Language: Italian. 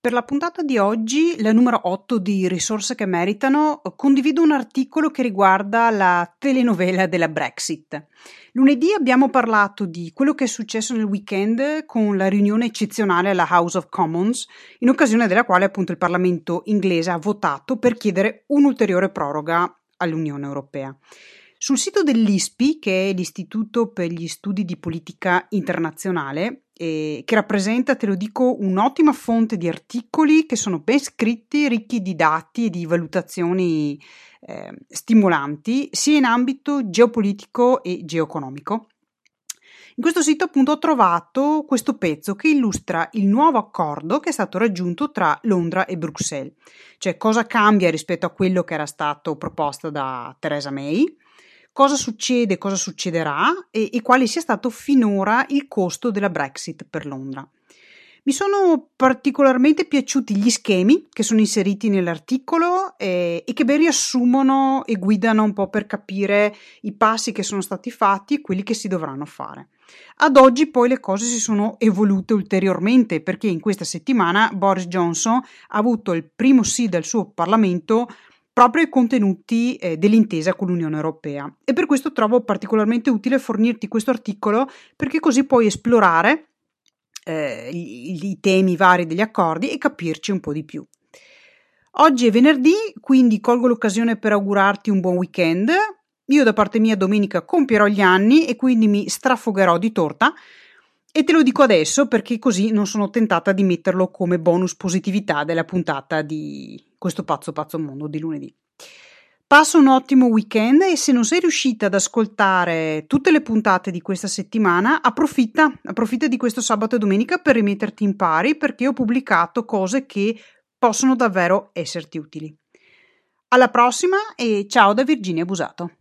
Per la puntata di oggi, la numero 8 di Risorse che meritano, condivido un articolo che riguarda la telenovela della Brexit. Lunedì abbiamo parlato di quello che è successo nel weekend con la riunione eccezionale alla House of Commons, in occasione della quale appunto il Parlamento inglese ha votato per chiedere un'ulteriore proroga all'Unione Europea. Sul sito dell'ISPI, che è l'Istituto per gli Studi di Politica Internazionale, eh, che rappresenta, te lo dico, un'ottima fonte di articoli che sono ben scritti, ricchi di dati e di valutazioni eh, stimolanti, sia in ambito geopolitico e geoeconomico. In questo sito appunto ho trovato questo pezzo che illustra il nuovo accordo che è stato raggiunto tra Londra e Bruxelles, cioè cosa cambia rispetto a quello che era stato proposto da Theresa May, cosa succede, cosa succederà e, e quale sia stato finora il costo della Brexit per Londra. Mi sono particolarmente piaciuti gli schemi che sono inseriti nell'articolo eh, e che ben riassumono e guidano un po' per capire i passi che sono stati fatti e quelli che si dovranno fare. Ad oggi poi le cose si sono evolute ulteriormente perché in questa settimana Boris Johnson ha avuto il primo sì del suo Parlamento proprio ai contenuti eh, dell'intesa con l'Unione Europea e per questo trovo particolarmente utile fornirti questo articolo perché così puoi esplorare eh, i, i temi vari degli accordi e capirci un po' di più. Oggi è venerdì, quindi colgo l'occasione per augurarti un buon weekend. Io da parte mia domenica compierò gli anni e quindi mi strafogherò di torta e te lo dico adesso perché così non sono tentata di metterlo come bonus positività della puntata di questo pazzo pazzo mondo di lunedì. Passa un ottimo weekend e se non sei riuscita ad ascoltare tutte le puntate di questa settimana, approfitta, approfitta di questo sabato e domenica per rimetterti in pari perché ho pubblicato cose che possono davvero esserti utili. Alla prossima e ciao da Virginia Busato.